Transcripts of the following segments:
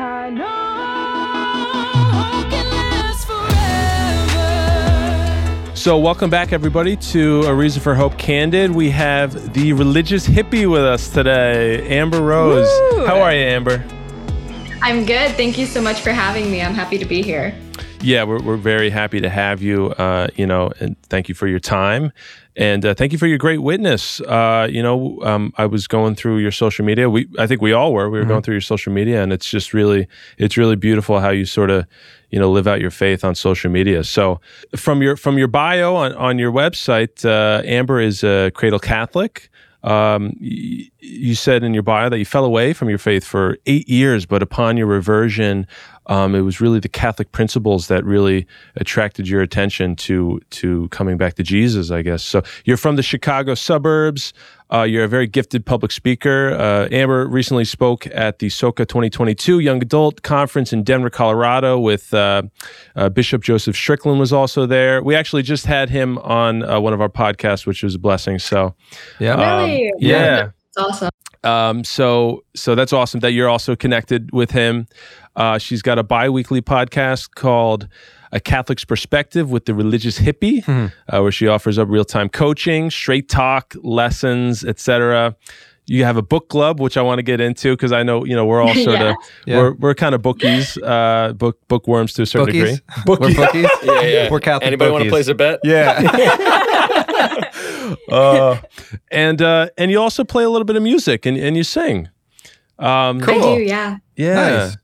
I know can last forever. So, welcome back, everybody, to A Reason for Hope Candid. We have the religious hippie with us today, Amber Rose. Woo! How are you, Amber? I'm good. Thank you so much for having me. I'm happy to be here. Yeah, we're, we're very happy to have you. Uh, you know, and thank you for your time, and uh, thank you for your great witness. Uh, you know, um, I was going through your social media. We, I think we all were. We were going through your social media, and it's just really, it's really beautiful how you sort of, you know, live out your faith on social media. So, from your from your bio on on your website, uh, Amber is a cradle Catholic. Um, you said in your bio that you fell away from your faith for eight years, but upon your reversion, um, it was really the Catholic principles that really attracted your attention to to coming back to Jesus, I guess. So you're from the Chicago suburbs. Uh, you're a very gifted public speaker. Uh, Amber recently spoke at the SOCA 2022 Young Adult Conference in Denver, Colorado, with uh, uh, Bishop Joseph Strickland was also there. We actually just had him on uh, one of our podcasts, which was a blessing. So, Yeah. um, Really? yeah. It's awesome. Um, so so that's awesome that you're also connected with him. Uh, she's got a bi-weekly podcast called A Catholic's Perspective with the Religious Hippie, Mhm. uh, where she offers up real-time coaching, straight talk, lessons, etc. You have a book club, which I want to get into because I know you know we're all sort Yeah. of Yeah. we're we're kind of bookies, uh, book bookworms to a certain Bookies. degree. We're bookies. Yeah, yeah. We're Catholic Anybody want to bookies. place a bet? Yeah. uh, and uh, and you also play a little bit of music and, and you sing. Um, I do, yeah. Yeah. Nice.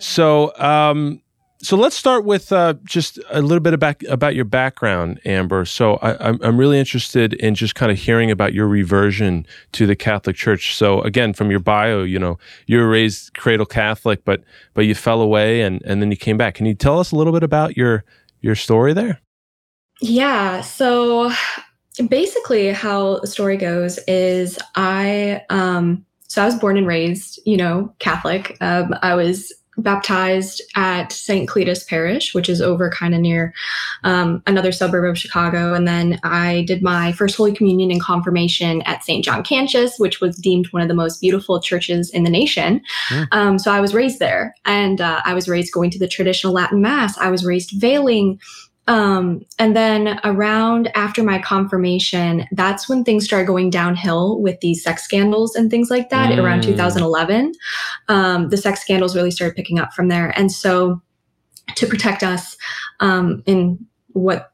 So, um, so let's start with uh, just a little bit about about your background, Amber. So, I, I'm I'm really interested in just kind of hearing about your reversion to the Catholic Church. So, again, from your bio, you know, you were raised cradle Catholic, but but you fell away and and then you came back. Can you tell us a little bit about your your story there? Yeah. So basically, how the story goes is I, um, so I was born and raised, you know, Catholic. Um, I was baptized at St. Cletus Parish, which is over kind of near um, another suburb of Chicago. And then I did my first Holy Communion and confirmation at St. John Cantius, which was deemed one of the most beautiful churches in the nation. Mm. Um, so I was raised there. And uh, I was raised going to the traditional Latin Mass. I was raised veiling. Um, and then around after my confirmation, that's when things started going downhill with these sex scandals and things like that around Mm. 2011. Um, the sex scandals really started picking up from there. And so to protect us um, in what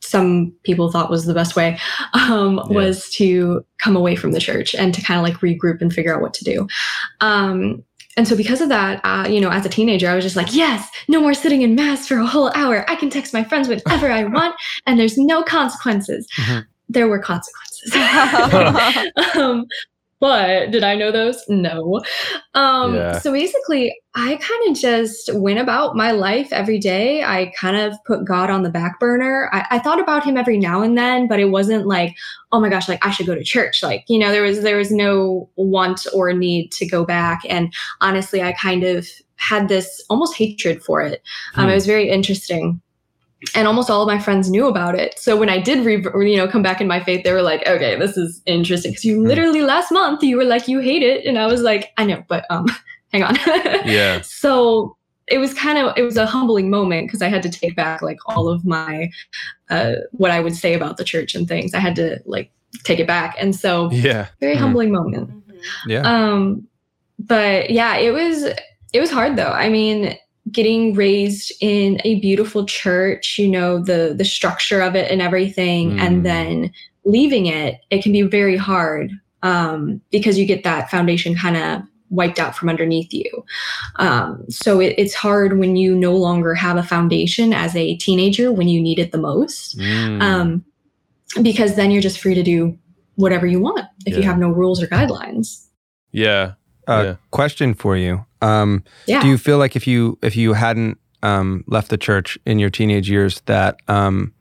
some people thought was the best way um, Yeah. was to come away from the church and to kind of like regroup and figure out what to do. Um, and so because of that, uh, you know, as a teenager, I was just like, yes, no more sitting in mass for a whole hour. I can text my friends whenever I want, and there's no consequences. Mhm. There were consequences. um, but did I know those? No. Um, Yeah. So basically, I kind of just went about my life every day. I kind of put God on the back burner. I, I thought about him every now and then, but it wasn't like, oh my gosh, like I should go to church. Like, you know, there was there was no want or need to go back. And honestly, I kind of had this almost hatred for it. Um, Hmm. It was very interesting. And almost all of my friends knew about it. So when I did, re- you know, come back in my faith, they were like, "Okay, this is interesting." Because you Hmm. literally last month you were like, "You hate it," and I was like, "I know, but um, hang on." Yeah. so it was kind of it was a humbling moment because I had to take back like all of my uh, what I would say about the church and things. I had to like take it back, and so Yeah. very Mhm. humbling moment. Yeah. Um, but yeah, it was it was hard though. I mean, getting raised in a beautiful church, you know, the the structure of it and everything, Mm. and then leaving it, it can be very hard um, because you get that foundation kind of wiped out from underneath you. Um, so it, it's hard when you no longer have a foundation as a teenager when you need it the most, Mm. um, because then you're just free to do whatever you want if you have no rules or guidelines. yeah. Uh, yeah. Question for you. Um, Yeah. Do you feel like if you if you hadn't um, left the church in your teenage years that um,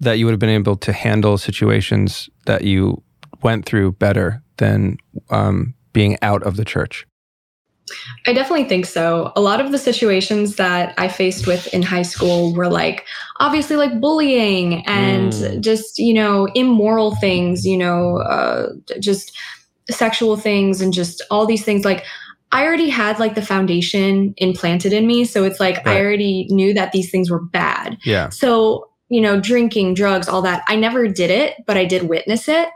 that you would have been able to handle situations that you went through better than um, being out of the church? I definitely think so. A lot of the situations that I faced with in high school were like obviously like bullying and Mm. just, you know, immoral things, you know, uh, just sexual things and just all these things. Like, I already had like the foundation implanted in me. So it's like I already knew that these things were bad. Yeah. So, you know, drinking, drugs, all that. I never did it, but I did witness it.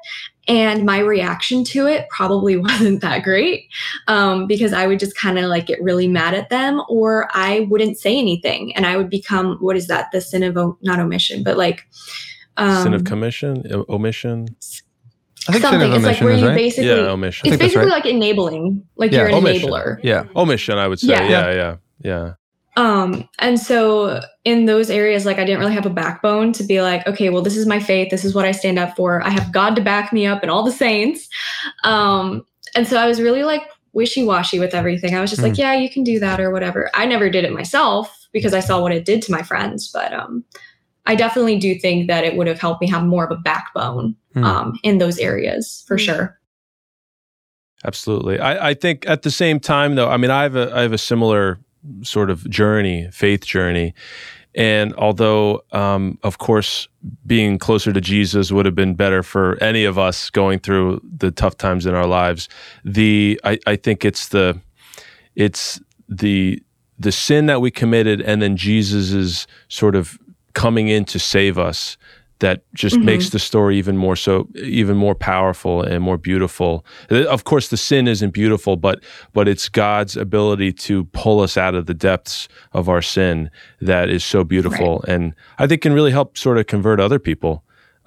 And my reaction to it probably wasn't that great um, because I would just kind of like get really mad at them or I wouldn't say anything. And I would become, what is that? The sin of, o- not omission, but like, um, Sin of commission, o- omission. I think something. It's like where you right. basically, Yeah, omission. it's basically right. like enabling, like Yeah, you're an omission. enabler. Yeah. Omission, I would say. Yeah. Yeah, yeah, yeah. Um, and so in those areas, like I didn't really have a backbone to be like, okay, well, this is my faith. This is what I stand up for. I have God to back me up and all the saints. Um, and so I was really like wishy-washy with everything. I was just like, yeah, you can do that or whatever. I never did it myself because I saw what it did to my friends, but um I definitely do think that it would have helped me have more of a backbone Hmm. um in those areas for Hmm. sure. Absolutely. I, I think at the same time though, I mean I have a I have a similar sort of journey, faith journey. And although um, of course being closer to Jesus would have been better for any of us going through the tough times in our lives, the I, I think it's the it's the the sin that we committed and then Jesus's sort of coming in to save us that just Mhm. makes the story even more so even more powerful and more beautiful Uh, of course the sin isn't beautiful but but it's god's ability to pull us out of the depths of our sin that is so beautiful and i think can really help sort of convert other people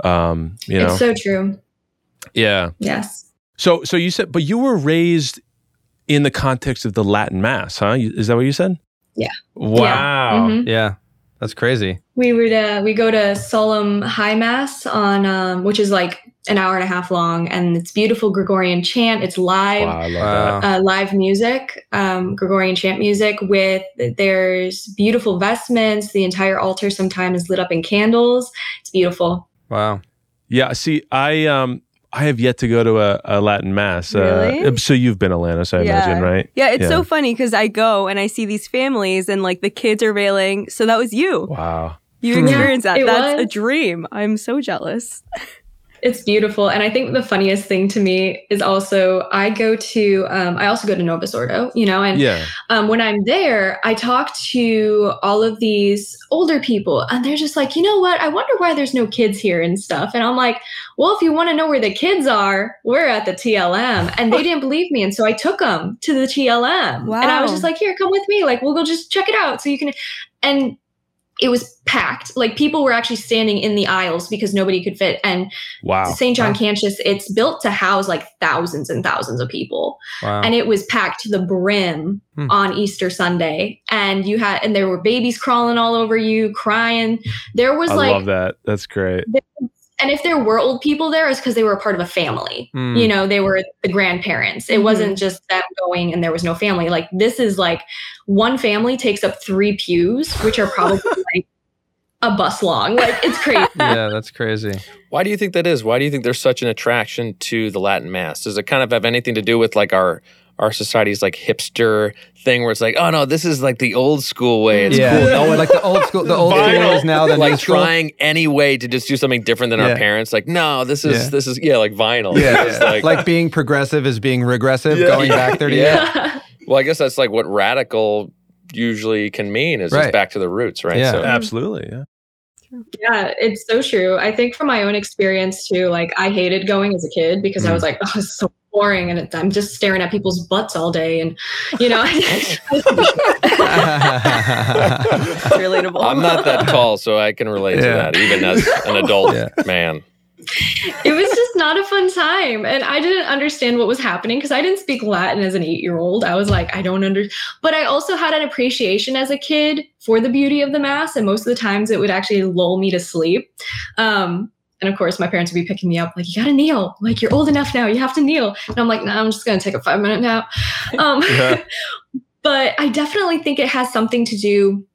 um you know It's so true. yeah Yes. so so you said but you were raised in the context of the latin mass huh is that what you said Yeah. wow Mhm. Yeah. That's crazy. We would uh, we go to solemn high mass on um, which is like an hour and a half long, and it's beautiful Gregorian chant. It's live. wow i love Wow. that Uh, live music, um, Gregorian chant music with there's beautiful vestments. The entire altar sometimes is lit up in candles. It's beautiful. Wow. Yeah, see, I um I have yet to go to a, a Latin mass. Really? Uh, so you've been Alanis, I Yeah. imagine, right? Yeah, it's Yeah. so funny because I go and I see these families and like the kids are veiling. So that was you. Wow. You Yeah, experienced that. it That's a dream. I'm so jealous. It's beautiful, and I think the funniest thing to me is also I go to um, I also go to Novus Ordo, you know, and Yeah. um, when I'm there, I talk to all of these older people, and they're just like, you know what? I wonder why there's no kids here and stuff. And I'm like, well, if you want to know where the kids are, we're at the TLM. And they didn't believe me. And so I took them to the TLM. And I was just like, here, come with me. Like, we'll go just check it out so you can. And it was packed. Like, people were actually standing in the aisles because nobody could fit. And Wow. St. John Cantius, it's built to house like thousands and thousands of people Wow. and it was packed to the brim Hmm. on Easter Sunday. And you had, and there were babies crawling all over you, crying. There was like I like, love that. That's great. And if there were old people there, it's because they were a part of a family. Mm. You know, they were the grandparents. It Mhm. wasn't just them going and there was no family. Like this is like one family takes up three pews, which are probably like a bus long. Like it's crazy. yeah, that's crazy. Why do you think that is? Why do you think there's such an attraction to the Latin Mass? Does it kind of have anything to do with like our our society's like hipster thing where it's like, oh no, this is like the old school way. It's yeah. cool. No one like the old school. The old school is now the new like school. trying any way to just do something different than Yeah. our parents. Like, no, this is Yeah. this is yeah, like vinyl. Yeah, It's like, like, being progressive is being regressive, Yeah. going back 30 years. Yeah. well, I guess that's like what radical usually can mean is Right. just back to the roots, right? Yeah. So Absolutely. Yeah. Yeah, it's so true. I think from my own experience too, like I hated going as a kid because I was mm. like, oh, it's so boring and it, I'm just staring at people's butts all day. And, you know, relatable. I'm not that tall, so I can relate to that, even as an adult Yeah. man. it was just not a fun time. And I didn't understand what was happening because I didn't speak Latin as an eight year old. I was like, I don't under, but I also had an appreciation as a kid for the beauty of the Mass. And most of the times it would actually lull me to sleep. Um, and of course, my parents would be picking me up, like, you gotta kneel. Like, you're old enough now. You have to kneel. And I'm like, no, I'm just gonna take a five minute nap. Um, Yeah. but I definitely think it has something to do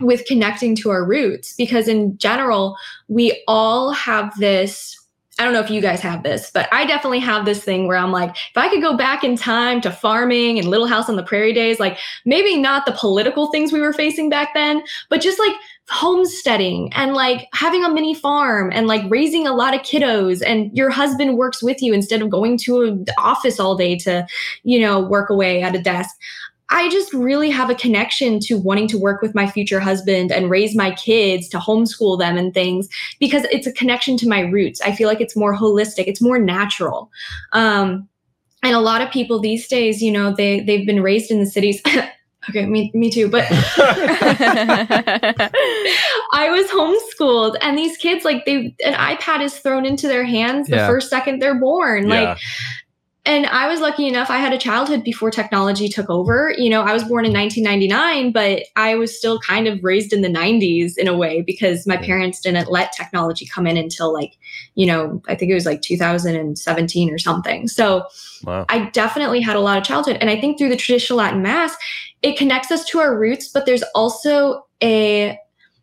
with connecting to our roots because, in general, we all have this I don't know if you guys have this, but I definitely have this thing where I'm like, if I could go back in time to farming and Little House on the Prairie days, like maybe not the political things we were facing back then, but just like homesteading and like having a mini farm and like raising a lot of kiddos and your husband works with you instead of going to an office all day to, you know, work away at a desk. I just really have a connection to wanting to work with my future husband and raise my kids to homeschool them and things because it's a connection to my roots. I feel like it's more holistic, it's more natural. Um, and a lot of people these days, you know, they they've been raised in the cities. okay, me me too, but I was homeschooled and these kids like they an iPad is thrown into their hands the first second they're born. Yeah. Like and I was lucky enough I had a childhood before technology took over. You know, I was born in 1999, but I was still kind of raised in the 90s in a way because my parents didn't let technology come in until like, you know, I think it was like 2017 or something. So, Wow. I definitely had a lot of childhood. And I think through the traditional Latin Mass, it connects us to our roots, but there's also a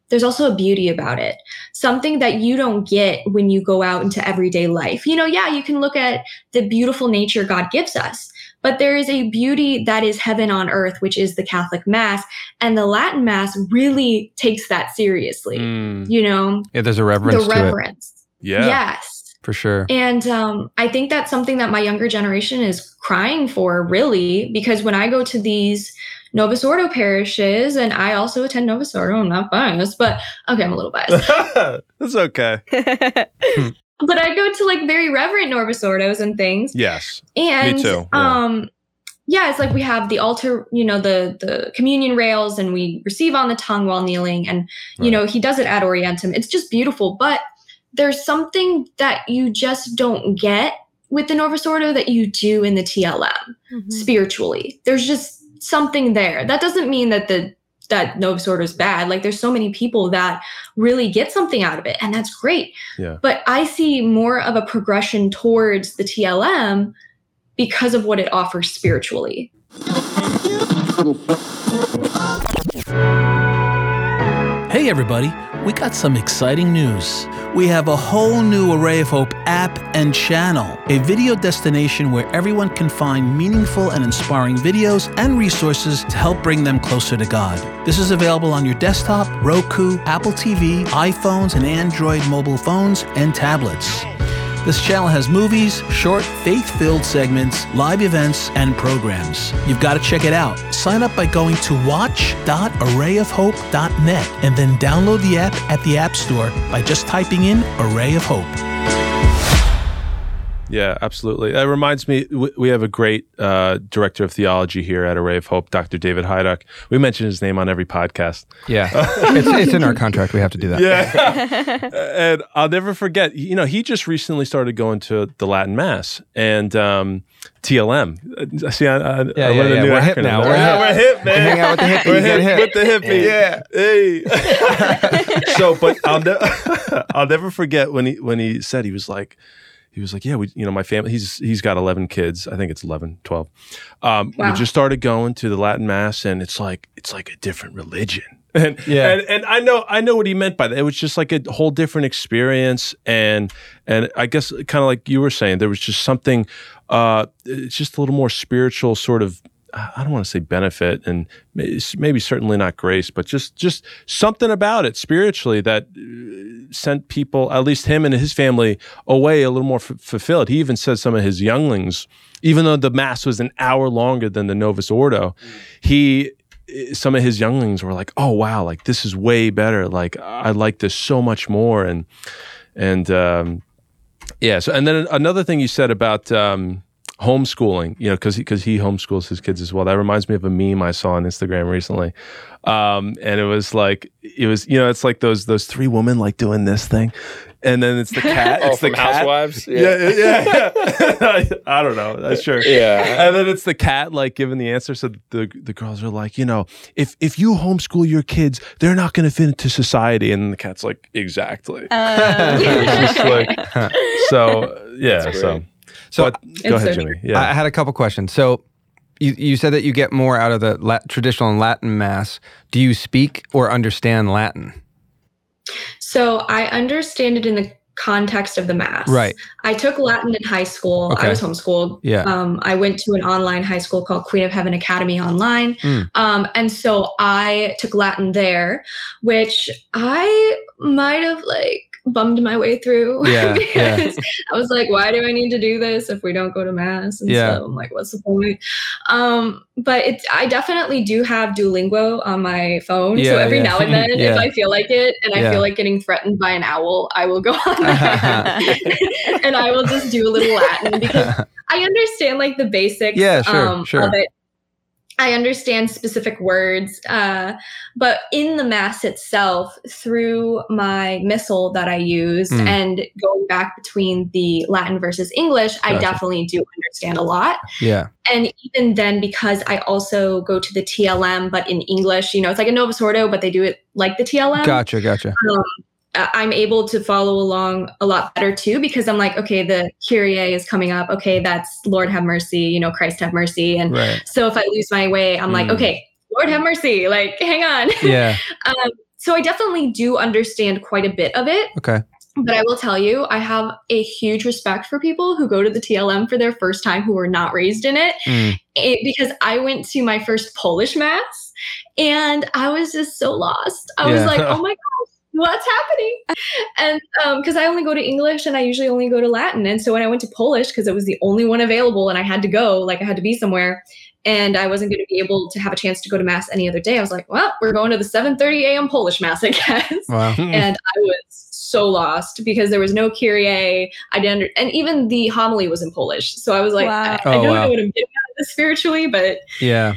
there's also a beauty about it. Something that you don't get when you go out into everyday life. You know, yeah, you can look at the beautiful nature God gives us, but there is a beauty that is heaven on earth, which is the Catholic Mass. And the Latin Mass really takes that seriously. Mm, You know, Yeah, there's a reverence the to it reverence. yeah. Yes. for sure. And um, I think that's something that my younger generation is crying for, really, because when I go to these Novus Ordo parishes, and I also attend Novus Ordo, I'm not biased, but okay, I'm a little biased. That's okay. but I go to like very reverent Novus Ordos and things. Yes. And too, yeah. um yeah, it's like we have the altar, you know, the the communion rails and we receive on the tongue while kneeling and you Right. know, he does it ad orientem. It's just beautiful, but there's something that you just don't get with the Novus Ordo that you do in the TLM Mhm. spiritually. There's just something there. That doesn't mean that the that Novus Ordo is bad. Like there's so many people that really get something out of it, and that's great. Yeah. But I see more of a progression towards the TLM because of what it offers spiritually. Hey, everybody, we got some exciting news. We have a whole new Array of Hope app and channel, a video destination where everyone can find meaningful and inspiring videos and resources to help bring them closer to God. This is available on your desktop, Roku, Apple TV, iPhones, and Android mobile phones and tablets. This channel has movies, short, faith filled segments, live events, and programs. You've got to check it out. Sign up by going to watch.arrayofhope.net and then download the app at the App Store by just typing in Array of Hope. Yeah, absolutely. That reminds me, we have a great uh, director of theology here at Array of Hope, Dr. David Hajduk. We mention his name on every podcast. Yeah, it's, it's in our contract. We have to do that. Yeah. and I'll never forget, you know, he just recently started going to the Latin Mass and um, TLM. Uh, See, I, I, Yeah, I yeah, learned a new We're hip now. We're Yeah, hip. we're hip, man. Hang out with the hippie. We're hip hip. with the hippie. Yeah. Hey. so, but I'll, ne- I'll never forget when he when he said he was like, he was like, yeah, we, you know, my family, he's he's got 11 kids. I think it's 11, 12. Um, Wow. We just started going to the Latin Mass, and it's like it's like a different religion. And, Yeah. and and I know I know what he meant by that. It was just like a whole different experience, and and I guess kind of like you were saying, there was just something. Uh, it's just a little more spiritual, sort of. I don't want to say benefit, and maybe certainly not grace, but just just something about it spiritually that uh, sent people, at least him and his family, away a little more f- fulfilled. He even said some of his younglings, even though the mass was an hour longer than the Novus Ordo, he some of his younglings were like, "Oh wow, like this is way better. Like I like this so much more." And and um, yeah. So and then another thing you said about um, homeschooling, you know, because because he, homeschools his kids as well. That reminds me of a meme I saw on Instagram recently, um, and it was like it was you know it's like those those three women like doing this thing, and then it's the cat. Oh, it's the from cat. Housewives? Yeah, yeah, yeah. I don't know. That's sure. Yeah. And then it's the cat like giving the answer. So the the girls are like, you know, if if you homeschool your kids, they're not going to fit into society. And the cat's like, exactly. Uh, It's just like, so yeah. So, great. So but go ahead, so Jimmy. I had a couple questions. So you, you said that you get more out of the La- traditional and Latin mass. Do you speak or understand Latin? So I understand it in the context of the mass. Right. I took Latin in high school. Okay. I was homeschooled. Yeah. Um, I went to an online high school called Queen of Heaven Academy online. Mm. Um, and so I took Latin there, which I might have like bummed my way through. Yeah, yeah. because I was like, why do I need to do this if we don't go to mass? And Yeah. so I'm like, what's the point? Um, but it's I definitely do have Duolingo on my phone. Yeah, so every yeah. now and then, Yeah. if I feel like it and I Yeah. feel like getting threatened by an owl, I will go on there and I will just do a little Latin because I understand like the basics Yeah, sure, um, sure. of it. I understand specific words, uh, but in the mass itself, through my missal that I used Mm. and going back between the Latin versus English, I definitely do understand a lot. yeah. And even then, because I also go to the TLM, but in English, you know, it's like a Novus Ordo, but they do it like the TLM Gotcha. Gotcha. um, I'm able to follow along a lot better too because I'm like, okay, the Kyrie is coming up. Okay, that's Lord have mercy, you know, Christ have mercy. And Right. so if I lose my way, I'm like, Mm. okay, Lord have mercy. Like, hang on. Yeah. um, so I definitely do understand quite a bit of it. Okay. But I will tell you, I have a huge respect for people who go to the TLM for their first time who were not raised in it. Mm. it because I went to my first Polish mass and I was just so lost. I was like, oh my gosh, what's happening? And um, because I only go to English and I usually only go to Latin. And so when I went to Polish, because it was the only one available and I had to go, like I had to be somewhere. And I wasn't going to be able to have a chance to go to mass any other day. I was like, well, we're going to the 7:30 a.m. Polish mass, I guess Wow. Hmm. and I was so lost because there was no Kyrie. I didn't, under- and even the homily was in Polish. So I was like, Wow. I, I Oh, don't wow. know what I'm getting out of this spiritually, but Yeah.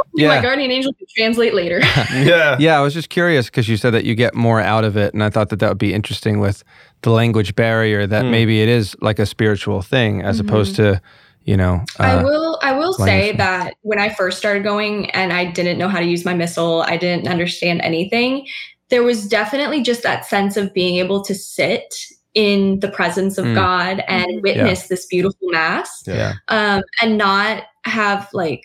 Hopefully Yeah. my guardian angel can translate later. yeah. Yeah, I was just curious because you said that you get more out of it, and I thought that that would be interesting with the language barrier. That Mm. maybe it is like a spiritual thing as Mhm. opposed to, you know. I uh, will. I will say thing. that when I first started going, and I didn't know how to use my missal, I didn't understand anything. There was definitely just that sense of being able to sit in the presence of Mm. God and witness this beautiful mass. Yeah. um, and not have like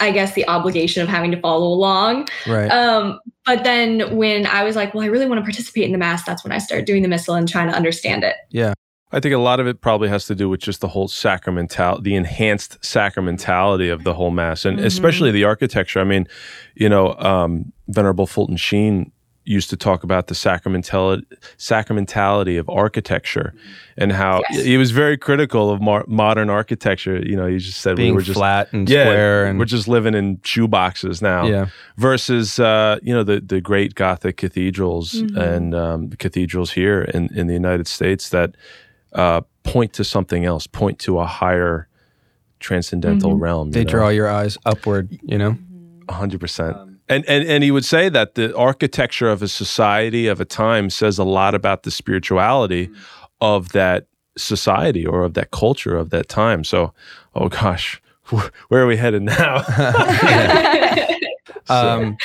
I guess the obligation of having to follow along. Right. Um, but then when I was like, well, I really want to participate in the mass, that's when I started doing the missal and trying to understand it. Yeah. I think a lot of it probably has to do with just the whole sacramental, the enhanced sacramentality of the whole mass, and Mhm. especially the architecture. I mean, you know, um, Venerable Fulton Sheen used to talk about the sacramentality, sacramentality of architecture, and how Yes. he was very critical of mar- modern architecture. You know, he just said Being we were just flat and yeah, square and we're just living in shoe boxes now yeah. versus uh, you know the the great Gothic cathedrals Mhm. and um, the cathedrals here in in the United States that uh, point to something else, point to a higher transcendental Mhm. realm. They draw your eyes upward. You know. hundred percent. And, and and he would say that the architecture of a society of a time says a lot about the spirituality of that society or of that culture of that time. So, oh gosh, where are we headed now? Um,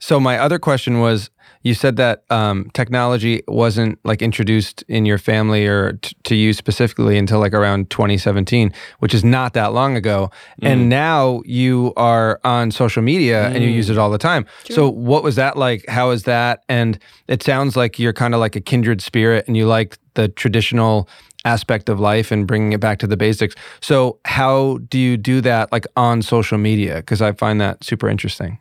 so my other question was, you said that um, technology wasn't like introduced in your family or t- to you specifically until like around 2017, which is not that long ago. And now you are on social media and you Mm. use it all the time. So what was that like? How is that? And it sounds like you're kind of like a kindred spirit and you like the traditional aspect of life and bringing it back to the basics. So how do you do that like on social media? Because I find that super interesting.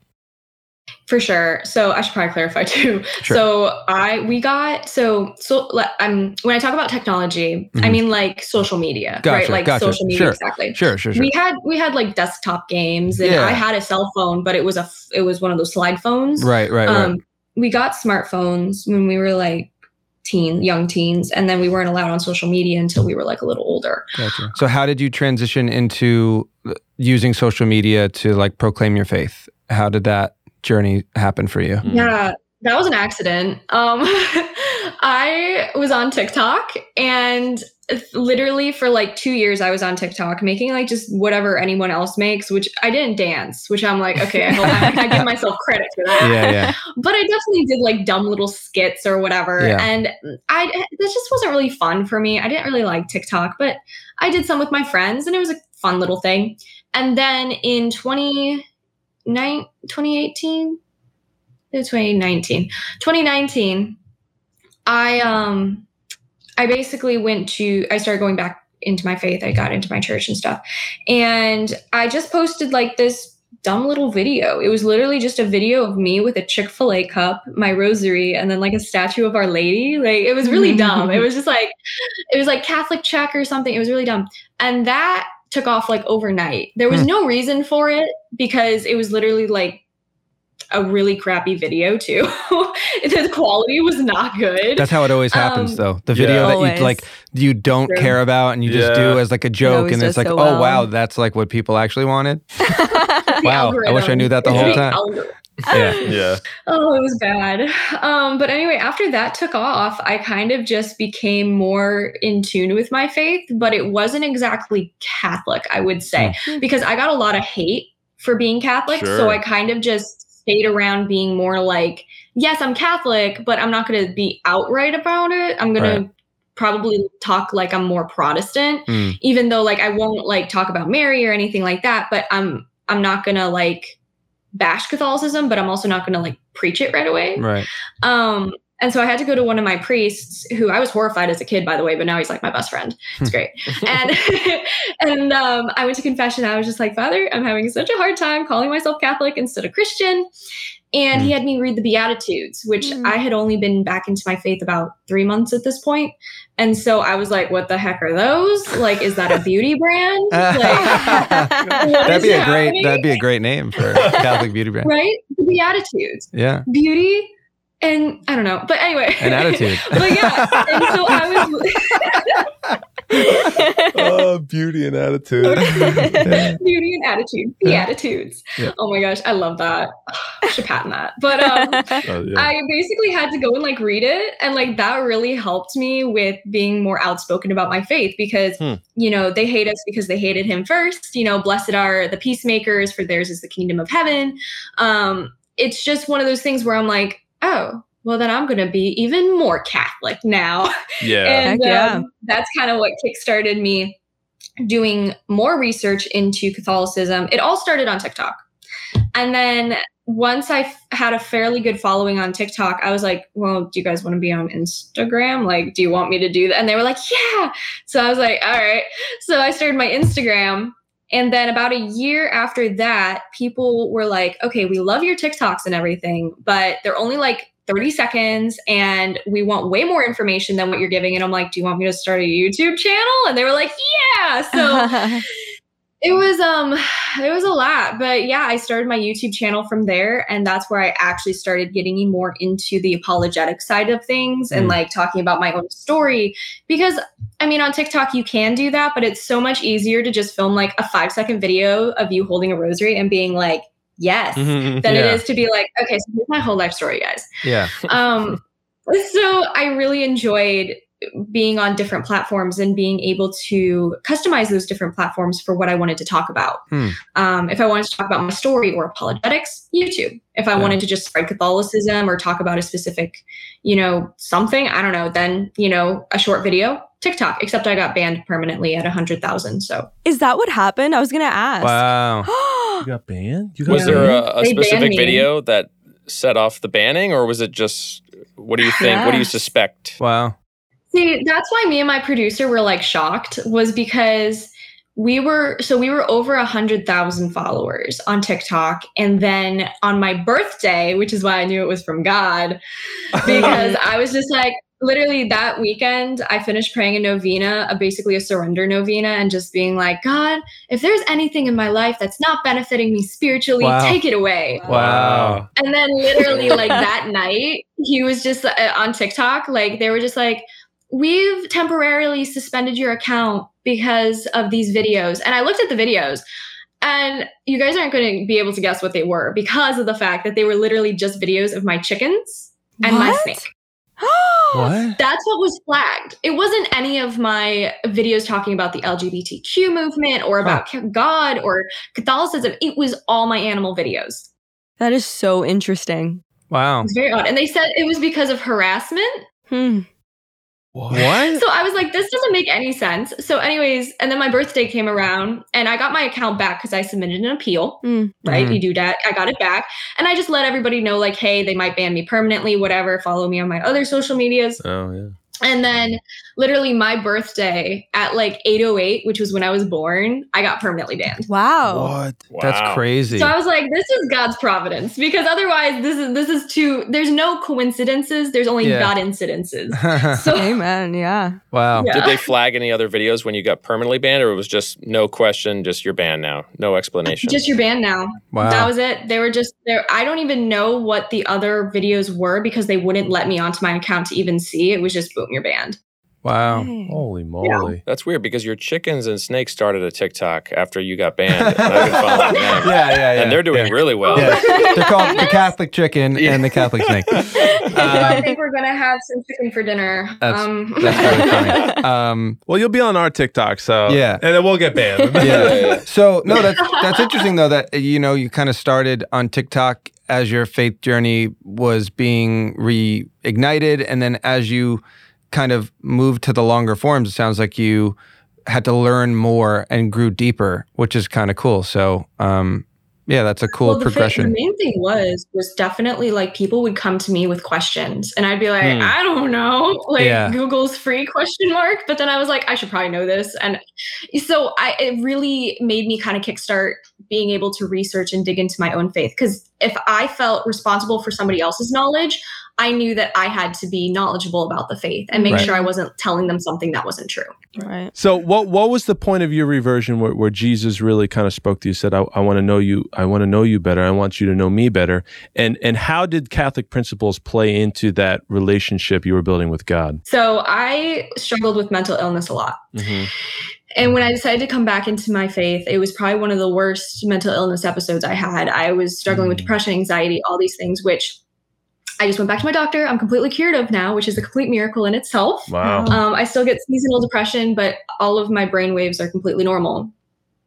For sure. So I should probably clarify too. Sure. So I we got so so um when I talk about technology, I Mhm. mean like social media, right? Like gotcha. social media Sure. exactly. Sure, sure, sure. We had we had like desktop games and Yeah. I had a cell phone, but it was a it was one of those slide phones. right, right, right. Um we got smartphones when we were like teen young teens and then we weren't allowed on social media until we were like a little older. Gotcha. So how did you transition into uh, using social media to like proclaim your faith? How did that journey happen for you? Mm. Yeah, that was an accident. Um, I was on TikTok and literally for like two years I was on TikTok making like just whatever anyone else makes, which I didn't dance, which I'm like, okay, I, hope I, I give myself credit for that. Yeah, yeah. But I definitely did like dumb little skits or whatever. Yeah. And I this just wasn't really fun for me. I didn't really like TikTok, but I did some with my friends and it was a fun little thing. And then in 20, nine, 2018, no, 2019, 2019, I um I basically went to, I started going back into my faith. I got into my church and stuff. And I just posted like this dumb little video. It was literally just a video of me with a Chick fil A cup, my rosary, and then like a statue of Our Lady. Like it was really dumb. It was just like, it was like Catholic check or something. It was really dumb. And that took off like overnight. There was Hmm. no reason for it because it was literally like a really crappy video too. the quality was not good. That's how it always happens, Um, though. The video that Always. you like you don't True. care about and you just do as like a joke, always and it's like, so oh well. wow, that's like what people actually wanted. The wow, I wish I knew that the whole time. Algorithm. Yeah. Yeah. Oh, it was bad. Um, but anyway, after that took off, I kind of just became more in tune with my faith, but it wasn't exactly Catholic, I would say, Hmm. because I got a lot of hate for being Catholic. Sure. So I kind of just stayed around being more like, yes, I'm Catholic, but I'm not going to be outright about it. I'm going Right. to probably talk like I'm more Protestant, Mm. even though like I won't like talk about Mary or anything like that, but I'm I'm not going to like bash Catholicism, but I'm also not going to like preach it right away. Right. Um, and so I had to go to one of my priests, who I was horrified as a kid, by the way, but now he's like my best friend. It's great. and and um, I went to confession. I was just like, Father, I'm having such a hard time calling myself Catholic instead of Christian. And he had me read the Beatitudes, which Mm. I had only been back into my faith about three months at this point. And so I was like, what the heck are those? Like, is that a beauty brand? Like, that'd be is a great happening? that'd be a great name for a Catholic beauty brand. right? The Beatitudes. Yeah. Beauty and I don't know. But anyway. An attitude. but yeah. And so I was oh, beauty and attitude. beauty and attitude. The attitudes. Yeah. Oh my gosh, I love that. I should patent that. But um Oh, yeah. I basically had to go and like read it and like that really helped me with being more outspoken about my faith because Hmm. you know they hate us because they hated him first you know blessed are the peacemakers for theirs is the kingdom of heaven um it's just one of those things where I'm like oh well then I'm going to be even more catholic now yeah. and Heck yeah. um, that's kind of what kickstarted me doing more research into Catholicism. It all started on TikTok. And then once I f- had a fairly good following on TikTok, I was like, well, do you guys want to be on Instagram? Like, do you want me to do that? And they were like, yeah. So I was like, all right. So I started my Instagram. And then about a year after that, people were like, okay, we love your TikToks and everything, but they're only like 30 seconds and we want way more information than what you're giving. And I'm like, do you want me to start a YouTube channel? And they were like, yeah. So it was um it was a lot but yeah i started my youtube channel from there and that's where i actually started getting more into the apologetic side of things and Mm. like talking about my own story because i mean on tiktok you can do that but it's so much easier to just film like a five second video of you holding a rosary and being like yes Mhm. than Yeah. it is to be like okay so here's my whole life story guys Yeah. um so i really enjoyed being on different platforms and being able to customize those different platforms for what i wanted to talk about Hmm. um, if i wanted to talk about my story or apologetics youtube if i Yeah. wanted to just spread catholicism or talk about a specific you know something i don't know then you know a short video tiktok except i got banned permanently at 100000 so Is that what happened? I was gonna ask. Wow. You got banned? You got Was Yeah. there a, a specific video that set off the banning, or was it just what do you think? What do you suspect? Wow. See, that's why me and my producer were like shocked was because we were so we were over a hundred thousand followers on TikTok, and then on my birthday, which is why I knew it was from God, because I was just like literally that weekend I finished praying a novena, a basically a surrender novena, and just being like, God, if there's anything in my life that's not benefiting me spiritually, Wow. take it away. Wow. And then literally like that night, he was just uh, on TikTok. Like they were just like, "We've temporarily suspended your account because of these videos." And I looked at the videos, and you guys aren't going to be able to guess what they were because of the fact that they were literally just videos of my chickens and my snake. What? That's what was flagged. It wasn't any of my videos talking about the LGBTQ movement or about God or Catholicism. It was all my animal videos. That is so interesting. Wow. It's very odd. And they said it was because of harassment. Hmm. What? So I was like, this doesn't make any sense. So, anyways, and then my birthday came around and I got my account back because I submitted an appeal, Mm. right? Mhm. You do that. I got it back. And I just let everybody know, like, hey, they might ban me permanently, whatever. Follow me on my other social medias. Oh, yeah. And then literally my birthday at like 808, which was when I was born, I got permanently banned. Wow. What? That's crazy. So I was like, this is God's providence because otherwise this is this is too there's no coincidences, there's only Yeah. God incidences. So Amen. Yeah. wow. Yeah. Did they flag any other videos when you got permanently banned, or it was just no question, just you're banned now, no explanation? just your banned now. Wow. That was it. They were just there. I don't even know what the other videos were because they wouldn't let me onto my account to even see. It was just boom, you're banned. Wow. Dang. Holy moly. That's weird because your chickens and snakes started a TikTok after you got banned. and I've been following them. yeah, yeah, yeah. and they're doing yeah. really well. Yeah. They're called the Catholic chicken Yeah. and the Catholic snake. I think we're gonna have some chicken for dinner. That's- um, That's really funny. Um, Well, you'll be on our TikTok, so Yeah. and then we'll get banned. yeah. Yeah, yeah. So no, that's that's interesting though that you know you kind of started on TikTok as your faith journey was being reignited, and then as you kind of moved to the longer forms, it sounds like you had to learn more and grew deeper, which is kind of cool. So um, yeah, that's a cool well, the, progression. the main thing was was definitely like people would come to me with questions, and I'd be like, Hmm. I don't know, like Yeah. Google's free question mark. But then I was like, I should probably know this, and so I it really made me kind of kickstart being able to research and dig into my own faith because if I felt responsible for somebody else's knowledge. I knew that I had to be knowledgeable about the faith and make Right. sure I wasn't telling them something that wasn't true. Right. So what what was the point of your reversion where, where Jesus really kind of spoke to you said I, I want to know you I want to know you better I want you to know me better and and how did Catholic principles play into that relationship you were building with God? So I struggled with mental illness a lot. And when I decided to come back into my faith, it was probably one of the worst mental illness episodes I had. I was struggling with Mm. depression, anxiety, all these things, which I just went back to my doctor. I'm completely cured of now, which is a complete miracle in itself. Wow. Um, I still get seasonal depression, but all of my brain waves are completely normal.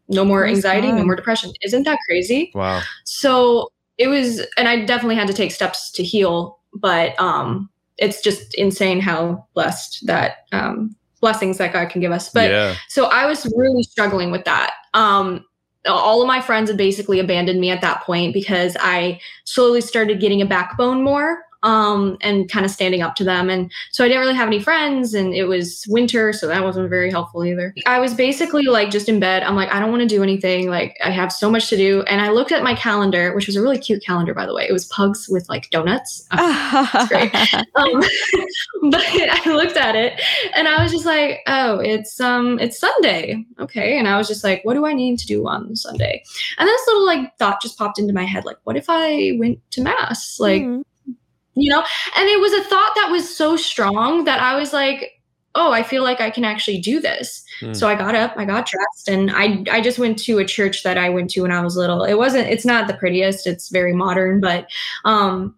No more anxiety, no more depression. Isn't that crazy? Wow. So it was, and I definitely had to take steps to heal, but um, it's just insane how blessed that um, blessings that God can give us. But yeah. so I was really struggling with that. Um, all of my friends had basically abandoned me at that point because I slowly started getting a backbone more um, and kind of standing up to them. And so I didn't really have any friends, and it was winter, so that wasn't very helpful either. I was basically like just in bed. I'm like, I don't want to do anything. Like, I have so much to do. And I looked at my calendar, which was a really cute calendar, by the way. It was pugs with like donuts. great. um, but I looked at it and I was just like, oh, it's um, it's Sunday, okay. And I was just like, what do I need to do on Sunday? And this little like thought just popped into my head, like, what if I went to mass, like, Mhm. You know? And it was a thought that was so strong that I was like, oh, I feel like I can actually do this. Hmm. So I got up, I got dressed, and I I just went to a church that I went to when I was little. It wasn't, it's not the prettiest, it's very modern, but um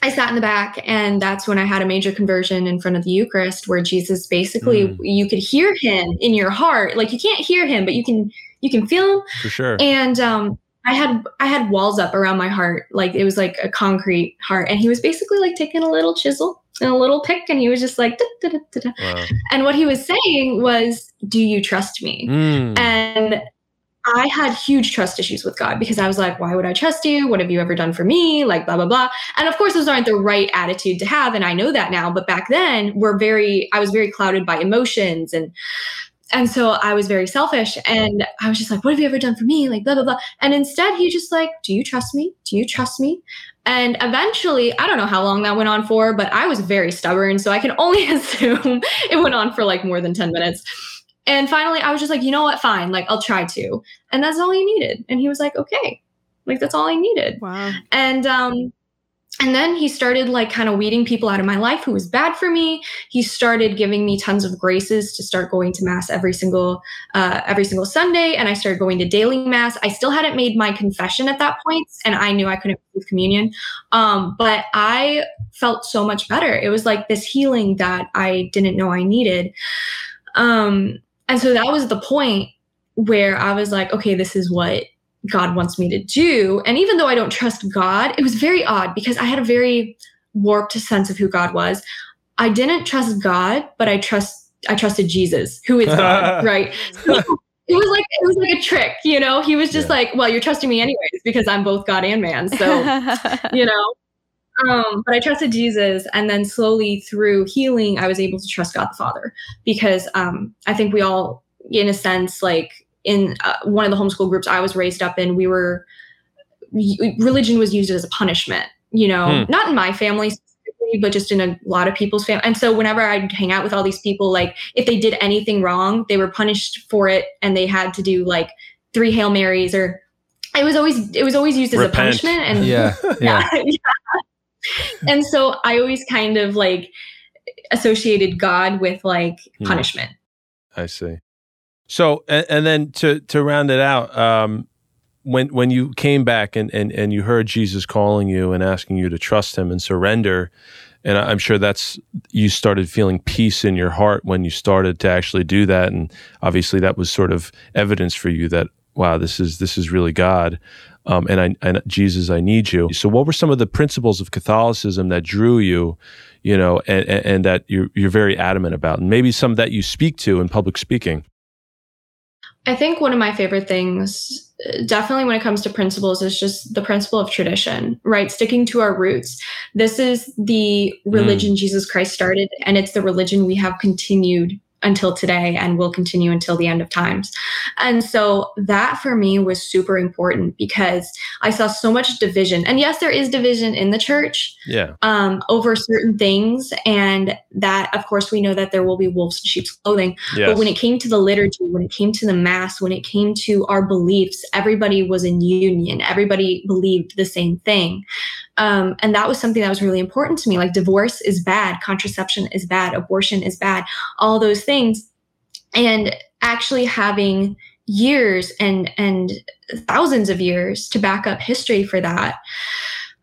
I sat in the back, and that's when I had a major conversion in front of the Eucharist, where Jesus basically Mm. you could hear him in your heart. Like you can't hear him, but you can you can feel him. For sure. And um, I had I had walls up around my heart, like it was like a concrete heart, and he was basically like taking a little chisel and a little pick, and he was just like, "Da, da, da, da, da." Wow. and what he was saying was, "Do you trust me?" Mm. And I had huge trust issues with God because I was like, why would I trust you? What have you ever done for me? Like, blah, blah, blah. And of course, those aren't the right attitude to have. And I know that now. But back then, we're very, I was very clouded by emotions and, and so I was very selfish and I was just like, what have you ever done for me? Like, blah, blah, blah. And instead, he just like, do you trust me? Do you trust me? And eventually, I don't know how long that went on for, but I was very stubborn. So I can only assume it went on for like more than 10 minutes. And finally, I was just like, you know what? Fine. Like, I'll try to. And that's all he needed. And he was like, okay. Like, that's all I needed. Wow. And, um, and then he started like kind of weeding people out of my life who was bad for me. He started giving me tons of graces to start going to mass every single uh, every single Sunday, and I started going to daily mass. I still hadn't made my confession at that point, and I knew I couldn't receive communion. Um, but I felt so much better. It was like this healing that I didn't know I needed. Um, and so that was the point where I was like, okay, this is what God wants me to do. And even though I don't trust God, it was very odd because I had a very warped sense of who God was. I didn't trust God, but I trust I trusted Jesus, who is God, right? So it was like it was like a trick, you know. He was just Yeah. like, "Well, you're trusting me anyways because I'm both God and man." So you know Um, but I trusted Jesus, and then slowly through healing, I was able to trust God the Father because um, I think we all, in a sense, like in uh, one of the homeschool groups I was raised up in, we were religion was used as a punishment. You know, Hmm. not in my family specifically, but just in a lot of people's family. And so whenever I'd hang out with all these people, like if they did anything wrong, they were punished for it, and they had to do like three hail marys or. It was always it was always used as Repent. a punishment, and Yeah. Yeah. yeah. and so I always kind of like associated God with like Hmm. punishment. I see. So, and, and then to to round it out, um, when when you came back and, and and you heard Jesus calling you and asking you to trust Him and surrender, and I'm sure that's you started feeling peace in your heart when you started to actually do that, and obviously that was sort of evidence for you that wow, this is this is really God, um, and I and Jesus, I need you. So, what were some of the principles of Catholicism that drew you? You know, and, and, and that you're you're very adamant about, and maybe some that you speak to in public speaking. I think one of my favorite things, uh, definitely when it comes to principles, is just the principle of tradition, right? Sticking to our roots. This is the religion Jesus Christ started, and it's the religion we have continued until today and will continue until the end of times. And so that for me was super important because I saw so much division. And yes, there is division in the church, Yeah. um, over certain things. And that, of course, we know that there will be wolves in sheep's clothing. Yes. But when it came to the liturgy, when it came to the mass, when it came to our beliefs, everybody was in union. Everybody believed the same thing. Um, and that was something that was really important to me. Like divorce is bad, contraception is bad, abortion is bad, all those things. And actually having years and and thousands of years to back up history for that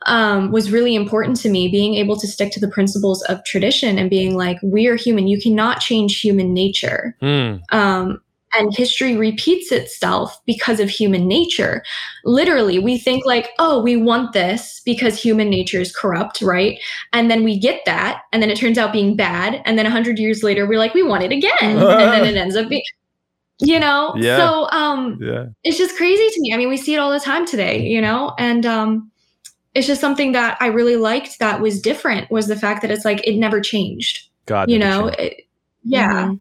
um, was really important to me. Being able to stick to the principles of tradition and being like, we are human. You cannot change human nature. Hmm. Um, and history repeats itself because of human nature. Literally, we think like, oh, we want this because human nature is corrupt, right? And then we get that, and then it turns out being bad. And then a hundred years later, we're like, we want it again, and then it ends up being, you know. Yeah. So, um, Yeah. it's just crazy to me. I mean, we see it all the time today, you know, and um, it's just something that I really liked that was different was the fact that it's like it never changed, God. you know. It, yeah, Mhm.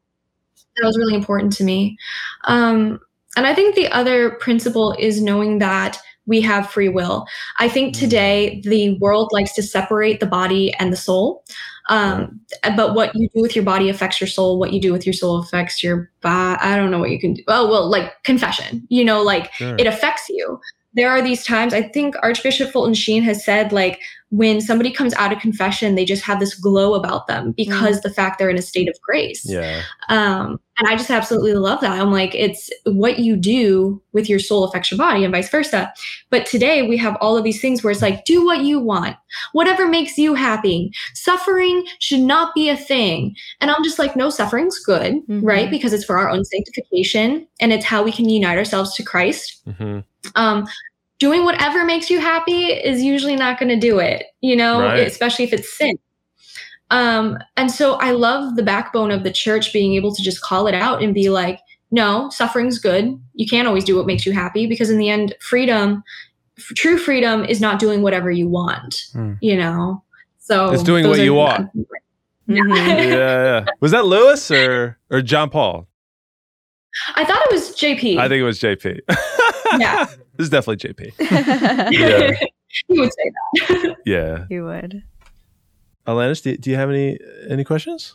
That was really important to me. Um, and I think the other principle is knowing that we have free will. I think today the world likes to separate the body and the soul. Um, but what you do with your body affects your soul. What you do with your soul affects your body. I don't know what you can do. Oh, well, like confession, you know, like Sure. it affects you. There are these times, I think Archbishop Fulton Sheen has said, like, when somebody comes out of confession, they just have this glow about them because the fact they're in a state of grace. yeah. Um, and I just absolutely love that. I'm like, it's what you do with your soul affects your body and vice versa. But today we have all of these things where it's like, do what you want, whatever makes you happy. Suffering should not be a thing. And I'm just like, no, suffering's good, Mhm. right? Because it's for our own sanctification and it's how we can unite ourselves to Christ. hmm Um, doing whatever makes you happy is usually not going to do it, you know, Right. especially if it's sin. Um, and so I love the backbone of the church being able to just call it out and be like, no, suffering's good. You can't always do what makes you happy because in the end, freedom, f- true freedom is not doing whatever you want, Hmm. you know? So It's doing what you are- want. Mhm. yeah, yeah. Was that Lewis or or John Paul? I thought it was JP. I think it was JP. Yeah. this is definitely JP. Yeah. he would say that. Yeah. You would. Alanis, do, do you have any any questions?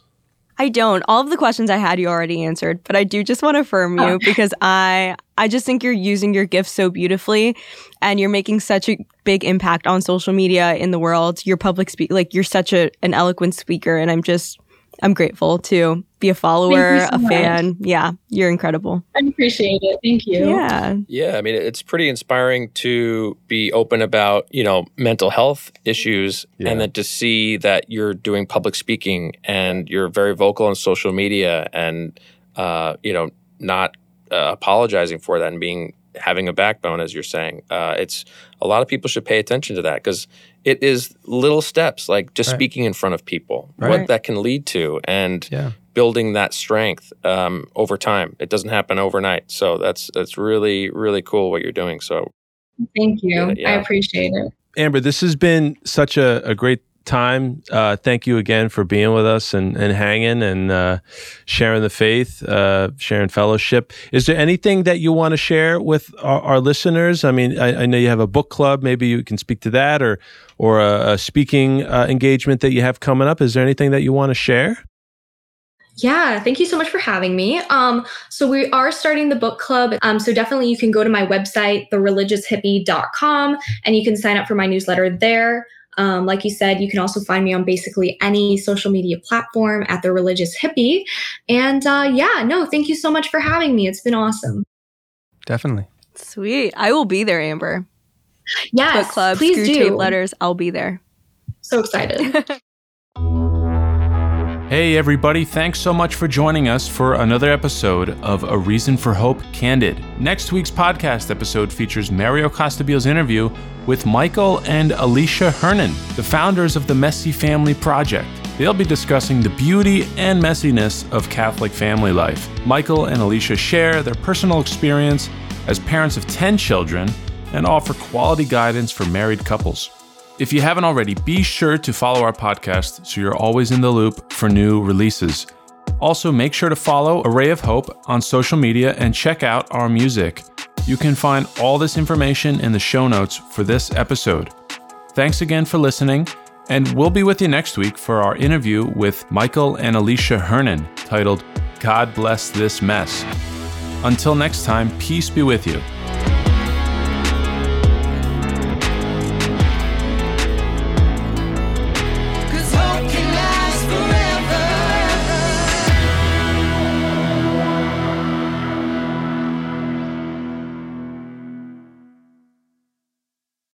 I don't. All of the questions I had you already answered, but I do just want to affirm you Oh. because I I just think you're using your gift so beautifully and you're making such a big impact on social media in the world. Your public speak like you're such a an eloquent speaker and I'm just I'm grateful to be a follower, so a much. fan. Yeah, you're incredible. I appreciate it. Thank you. Yeah. Yeah, I mean, it's pretty inspiring to be open about, you know, mental health issues Yeah. and then to see that you're doing public speaking and you're very vocal on social media and, uh, you know, not uh, apologizing for that and being having a backbone, as you're saying. Uh, it's a lot of people should pay attention to that because it is little steps like just Right. speaking in front of people, Right. what that can lead to, and Yeah. building that strength um, over time. It doesn't happen overnight. So that's that's really really cool what you're doing. So Thank you. Yeah, yeah. I appreciate it. Amber, this has been such a, a great time. Uh, thank you again for being with us and, and hanging and uh, sharing the faith, uh, sharing fellowship. Is there anything that you want to share with our, our listeners? I mean, I, I, know you have a book club. Maybe you can speak to that, or or a, a speaking uh, engagement that you have coming up. Is there anything that you want to share? Yeah, thank you so much for having me. Um, so we are starting the book club. Um, so definitely you can go to my website, thereligioushippie.com, and you can sign up for my newsletter there. Um, like you said, you can also find me on basically any social media platform at the religious hippie. And uh, yeah, no, thank you so much for having me. It's been awesome. Definitely. Sweet. I will be there, Amber. Yes, Book club, please screw do. tape letters. I'll be there. So excited. Hey, everybody, thanks so much for joining us for another episode of A Reason for Hope Candid. Next week's podcast episode features Mario Costabile's interview with Michael and Alicia Hernon, the founders of the Messy Family Project. They'll be discussing the beauty and messiness of Catholic family life. Michael and Alicia share their personal experience as parents of 10 children and offer quality guidance for married couples. If you haven't already, be sure to follow our podcast so you're always in the loop for new releases. Also, make sure to follow Array of Hope on social media and check out our music. You can find all this information in the show notes for this episode. Thanks again for listening, and we'll be with you next week for our interview with Michael and Alicia Hernon titled God Bless This Mess. Until next time, peace be with you.